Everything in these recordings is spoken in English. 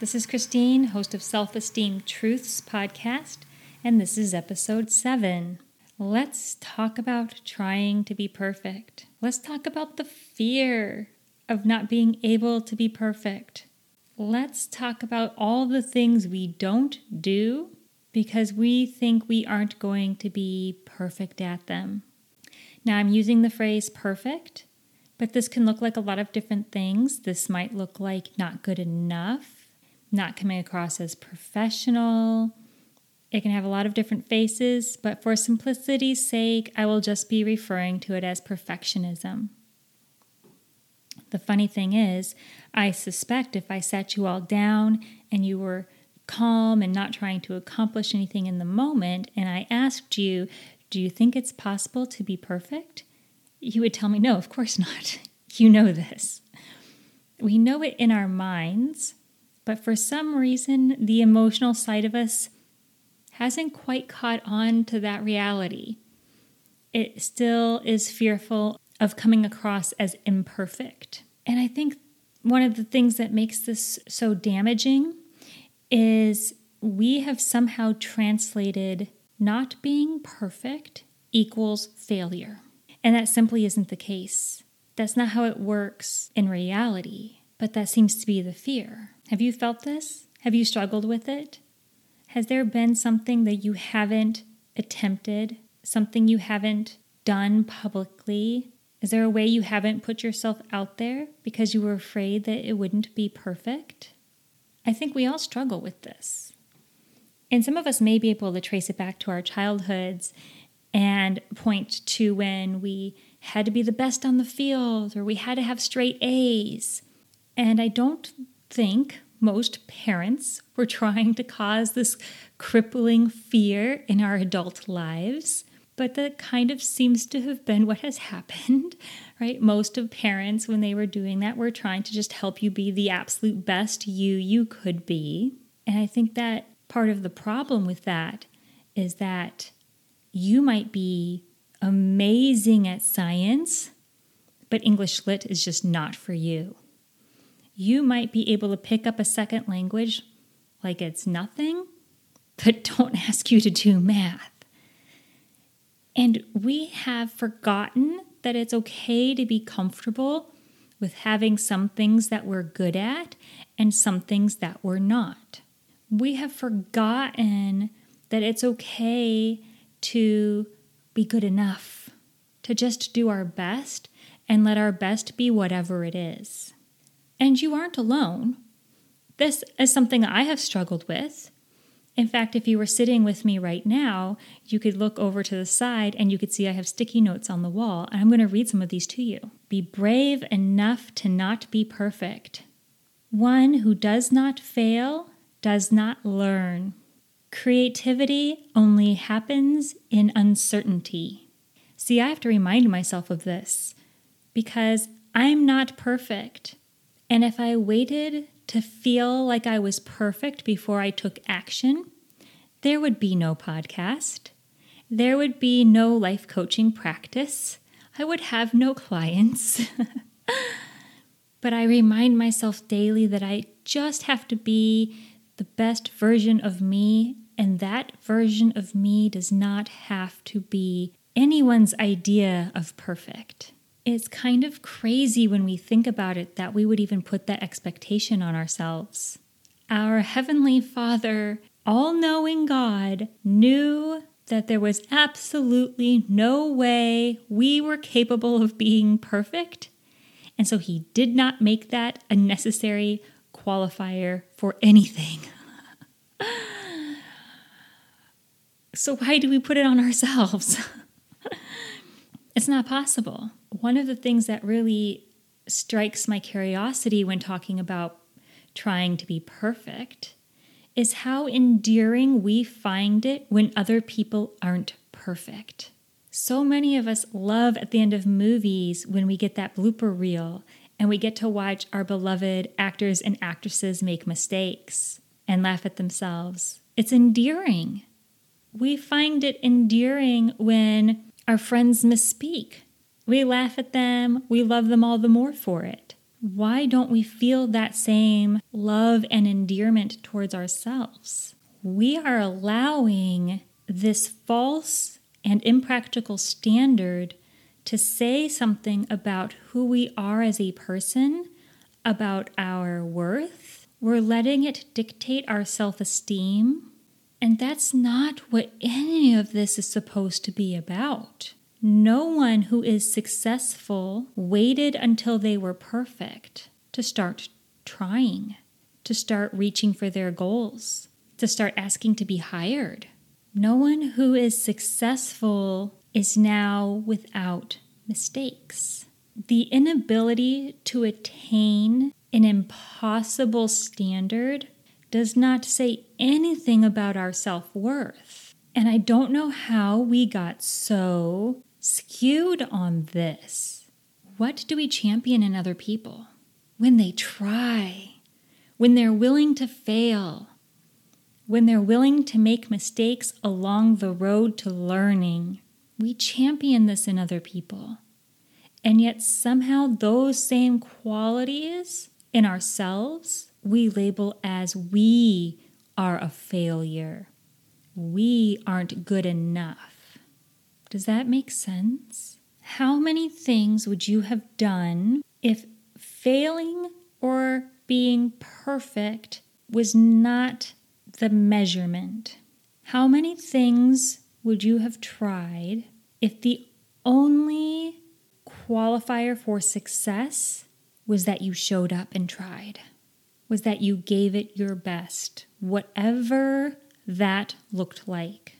this is Christine, host of Self Esteem Truths podcast, and this is episode 7. Let's talk about trying to be perfect. Let's talk about the fear of not being able to be perfect. Let's talk about all the things we don't do because we think we aren't going to be perfect at them. Now, I'm using the phrase perfect, but this can look like a lot of different things. This might look like not good enough, not coming across as professional. It can have a lot of different faces, but for simplicity's sake, I will just be referring to it as perfectionism. The funny thing is, I suspect if I sat you all down and you were calm and not trying to accomplish anything in the moment, and I asked you, Do you think it's possible to be perfect? You would tell me, No, of course not. You know this. We know it in our minds, but for some reason, the emotional side of us hasn't quite caught on to that reality. It still is fearful of coming across as imperfect. And I think one of the things that makes this so damaging is we have somehow translated not being perfect equals failure. And that simply isn't the case. That's not how it works in reality, but that seems to be the fear. Have you felt this? Have you struggled with it? Has there been something that you haven't attempted, something you haven't done publicly? Is there a way you haven't put yourself out there because you were afraid that it wouldn't be perfect? I think we all struggle with this. And some of us may be able to trace it back to our childhoods and point to when we had to be the best on the field or we had to have straight A's. And I don't think most parents were trying to cause this crippling fear in our adult lives but that kind of seems to have been what has happened, right? Most of parents, when they were doing that, were trying to just help you be the absolute best you you could be. And I think that part of the problem with that is that you might be amazing at science, but English Lit is just not for you. You might be able to pick up a second language like it's nothing, but don't ask you to do math. And we have forgotten that it's okay to be comfortable with having some things that we're good at and some things that we're not. We have forgotten that it's okay to be good enough, to just do our best and let our best be whatever it is. And you aren't alone. This is something I have struggled with. In fact, if you were sitting with me right now, you could look over to the side and you could see I have sticky notes on the wall. And I'm going to read some of these to you. Be brave enough to not be perfect. One who does not fail does not learn. Creativity only happens in uncertainty. See, I have to remind myself of this because I'm not perfect. And if I waited to feel like I was perfect before I took action, there would be no podcast. There would be no life coaching practice. I would have no clients. but I remind myself daily that I just have to be the best version of me, and that version of me does not have to be anyone's idea of perfect. It's kind of crazy when we think about it that we would even put that expectation on ourselves. Our Heavenly Father, all knowing God, knew that there was absolutely no way we were capable of being perfect. And so He did not make that a necessary qualifier for anything. so, why do we put it on ourselves? it's not possible one of the things that really strikes my curiosity when talking about trying to be perfect is how endearing we find it when other people aren't perfect. So many of us love at the end of movies when we get that blooper reel and we get to watch our beloved actors and actresses make mistakes and laugh at themselves. It's endearing. We find it endearing when our friends misspeak. We laugh at them, we love them all the more for it. Why don't we feel that same love and endearment towards ourselves? We are allowing this false and impractical standard to say something about who we are as a person, about our worth. We're letting it dictate our self esteem. And that's not what any of this is supposed to be about. No one who is successful waited until they were perfect to start trying, to start reaching for their goals, to start asking to be hired. No one who is successful is now without mistakes. The inability to attain an impossible standard does not say anything about our self worth. And I don't know how we got so skewed on this. What do we champion in other people? When they try, when they're willing to fail, when they're willing to make mistakes along the road to learning. We champion this in other people. And yet, somehow, those same qualities in ourselves we label as we are a failure. We aren't good enough. Does that make sense? How many things would you have done if failing or being perfect was not the measurement? How many things would you have tried if the only qualifier for success was that you showed up and tried? Was that you gave it your best, whatever that looked like?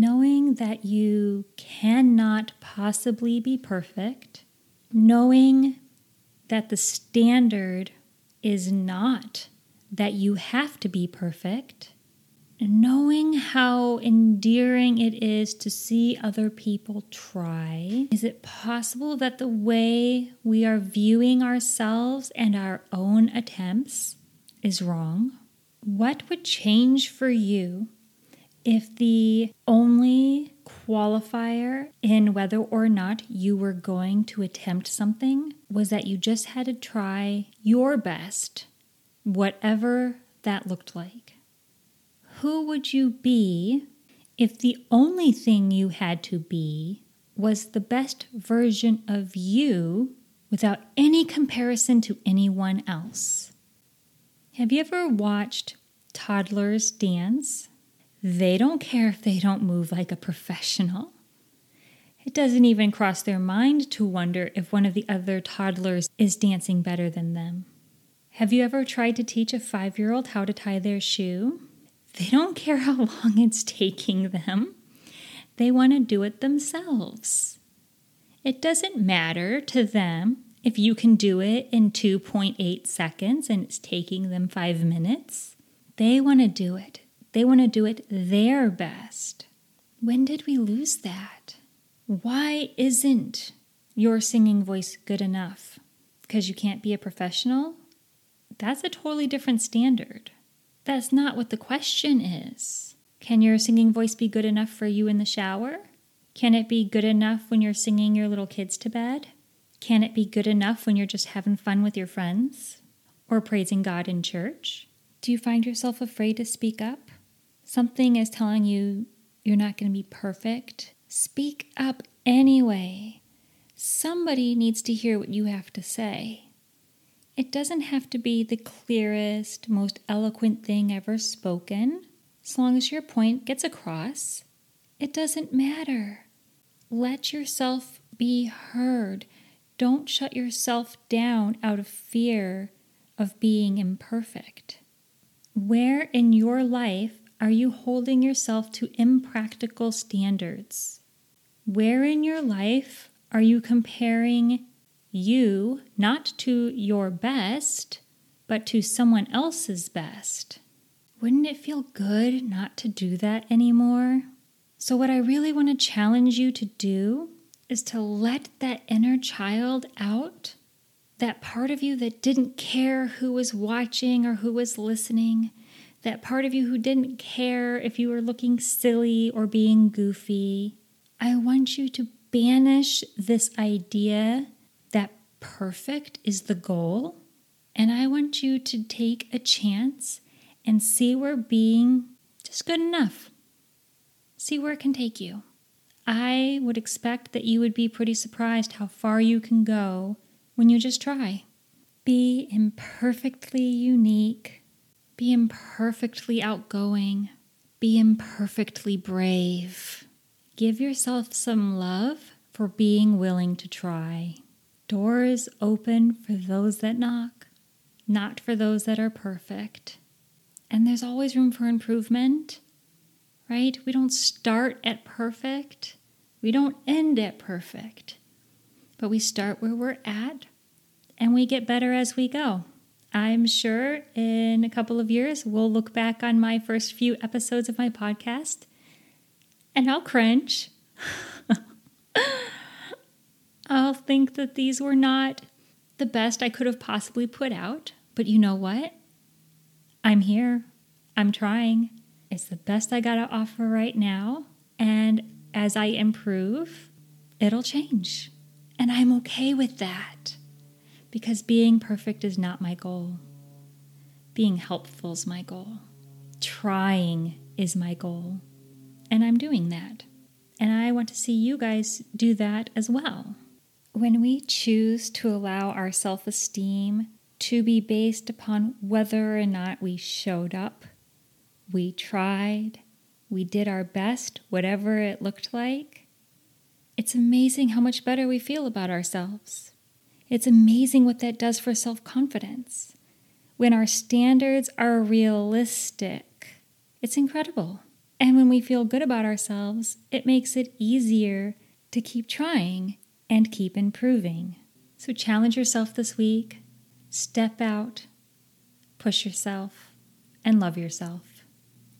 Knowing that you cannot possibly be perfect, knowing that the standard is not that you have to be perfect, knowing how endearing it is to see other people try, is it possible that the way we are viewing ourselves and our own attempts is wrong? What would change for you if the only qualifier in whether or not you were going to attempt something was that you just had to try your best, whatever that looked like? who would you be if the only thing you had to be was the best version of you without any comparison to anyone else? Have you ever watched toddlers dance? They don't care if they don't move like a professional. It doesn't even cross their mind to wonder if one of the other toddlers is dancing better than them. Have you ever tried to teach a five year old how to tie their shoe? They don't care how long it's taking them, they want to do it themselves. It doesn't matter to them if you can do it in 2.8 seconds and it's taking them five minutes. They want to do it. They want to do it their best. When did we lose that? Why isn't your singing voice good enough? Because you can't be a professional? That's a totally different standard. That's not what the question is. Can your singing voice be good enough for you in the shower? Can it be good enough when you're singing your little kids to bed? Can it be good enough when you're just having fun with your friends? Or praising God in church? Do you find yourself afraid to speak up? Something is telling you you're not going to be perfect. Speak up anyway. Somebody needs to hear what you have to say. It doesn't have to be the clearest, most eloquent thing ever spoken, as long as your point gets across. It doesn't matter. Let yourself be heard. Don't shut yourself down out of fear of being imperfect. Where in your life are you holding yourself to impractical standards? Where in your life are you comparing you not to your best, but to someone else's best? wouldn't it feel good not to do that anymore? So, what I really want to challenge you to do is to let that inner child out, that part of you that didn't care who was watching or who was listening, that part of you who didn't care if you were looking silly or being goofy. I want you to banish this idea that perfect is the goal. And I want you to take a chance and see where being just good enough. See where it can take you. I would expect that you would be pretty surprised how far you can go when you just try. Be imperfectly unique. Be imperfectly outgoing. Be imperfectly brave. Give yourself some love for being willing to try. Doors open for those that knock, not for those that are perfect. And there's always room for improvement, right? We don't start at perfect, we don't end at perfect, but we start where we're at and we get better as we go. I'm sure in a couple of years we'll look back on my first few episodes of my podcast and I'll cringe. I'll think that these were not the best I could have possibly put out, but you know what? I'm here. I'm trying. It's the best I got to offer right now. And as I improve, it'll change. And I'm okay with that because being perfect is not my goal. Being helpful is my goal. Trying is my goal. And I'm doing that. And I want to see you guys do that as well. When we choose to allow our self esteem to be based upon whether or not we showed up, we tried, we did our best, whatever it looked like, it's amazing how much better we feel about ourselves. It's amazing what that does for self confidence. When our standards are realistic, it's incredible. And when we feel good about ourselves, it makes it easier to keep trying and keep improving. So challenge yourself this week Step out, push yourself, and love yourself.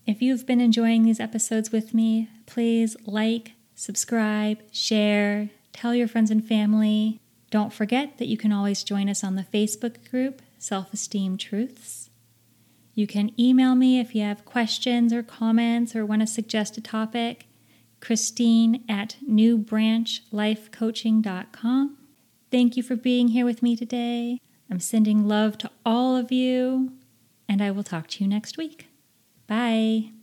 If you've been enjoying these episodes with me, please like, subscribe, share, tell your friends and family. Don't forget that you can always join us on the Facebook group, Self Esteem Truths. You can email me if you have questions or comments or want to suggest a topic, Christine at newbranchlifecoaching.com. Thank you for being here with me today. I'm sending love to all of you, and I will talk to you next week. Bye.